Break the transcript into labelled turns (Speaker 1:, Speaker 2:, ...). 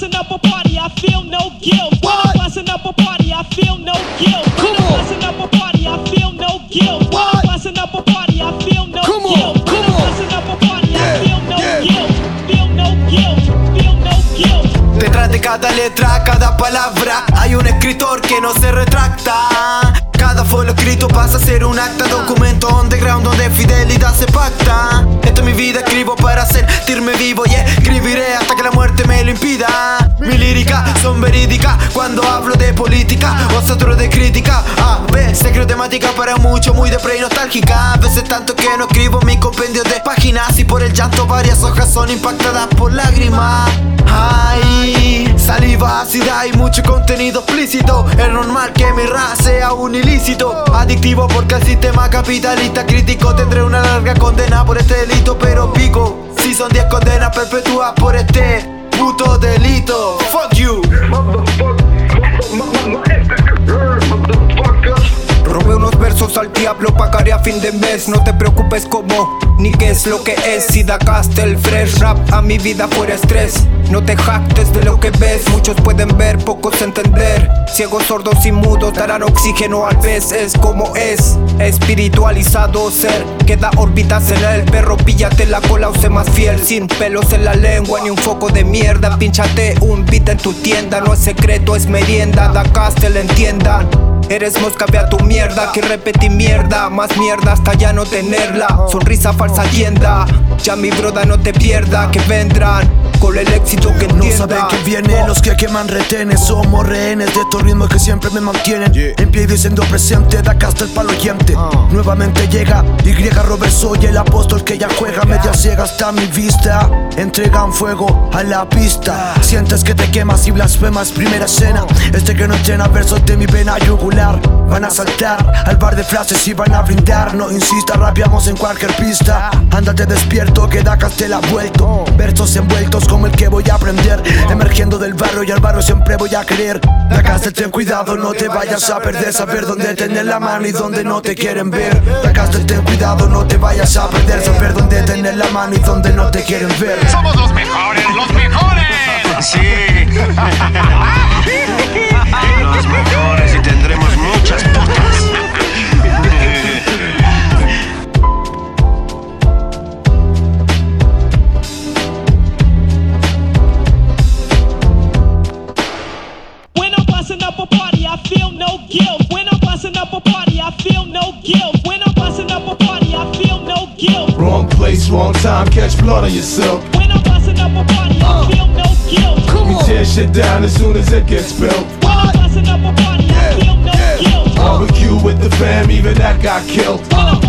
Speaker 1: busting up a party, I feel no guilt. When I'm busting up a party, I feel no guilt. When I'm busting up a party, I feel no guilt. When I'm busting up a party, I feel no guilt. When I'm busting up a party, I feel no guilt. Feel no guilt. Feel no guilt.
Speaker 2: Detrás de cada letra, cada palabra, hay un escritor que no se retracta. Cada folio escrito pasa a ser un acta, documento underground donde fidelidad se pacta. Esto es mi vida, escribo para sentirme vivo y escribiré hasta que la muerte me lo impida. Mi lírica son verídicas cuando hablo de política o de crítica. A veces creo temática para mucho, muy de pre y nostálgica. A veces tanto que no escribo mi compendio de páginas y por el llanto varias hojas son impactadas por lágrimas. Ay, saliva ácida y mucho contenido explícito. Es normal que mi rap sea un ilícito. Adictivo porque el sistema capitalista crítico tendré una larga condena por este delito, pero pico. Si son 10 condenas perpetuas por este puto delito.
Speaker 3: Al diablo, pagaré a fin de mes. No te preocupes como ni qué es lo que es. Si da castel fresh rap a mi vida fuera estrés. No te jactes de lo que ves. Muchos pueden ver, pocos entender. Ciegos, sordos y mudos darán oxígeno al vez. Es como es. Espiritualizado ser. Queda órbitas en el perro. Píllate la cola o más fiel. Sin pelos en la lengua ni un foco de mierda. Pínchate un beat en tu tienda. No es secreto, es merienda. Da castel, entiendan. Eres mosca, ve a tu mierda, que repetí mierda, más mierda hasta ya no tenerla. Sonrisa falsa tienda, ya mi broda no te pierda, que vendrán con el éxito que
Speaker 4: No saben que viene, los que queman retenes Somos rehenes de estos ritmos que siempre me mantienen. En pie diciendo presente, da casta el palo oyente Nuevamente llega Y Robert soy el apóstol que ya juega. Media ciega hasta mi vista Entregan fuego a la pista. Sientes que te quemas y blasfemas primera escena. Este que no llena versos de mi vena yugular. Van a saltar al bar de frases y van a brindar. No insista, rapeamos en cualquier pista. Ándate despierto que da castel ha vuelto Versos envueltos como el que voy a aprender. Emergiendo del barro y al barro siempre voy a querer. Da castel ten cuidado, no te vayas a perder. Saber dónde tener la mano y dónde no te quieren ver. Da castel ten cuidado, no te vayas a perder. Saber dónde tener la mano y dónde no te quieren ver.
Speaker 5: Somos los mejores, los mejores.
Speaker 6: Time, catch blood on yourself.
Speaker 1: When I'm busting up a party, I feel no guilt.
Speaker 6: We tear shit down as soon as it gets built.
Speaker 1: When I'm busting up a party, I feel no guilt.
Speaker 6: Barbecue with the fam, even that got killed.
Speaker 1: When I'm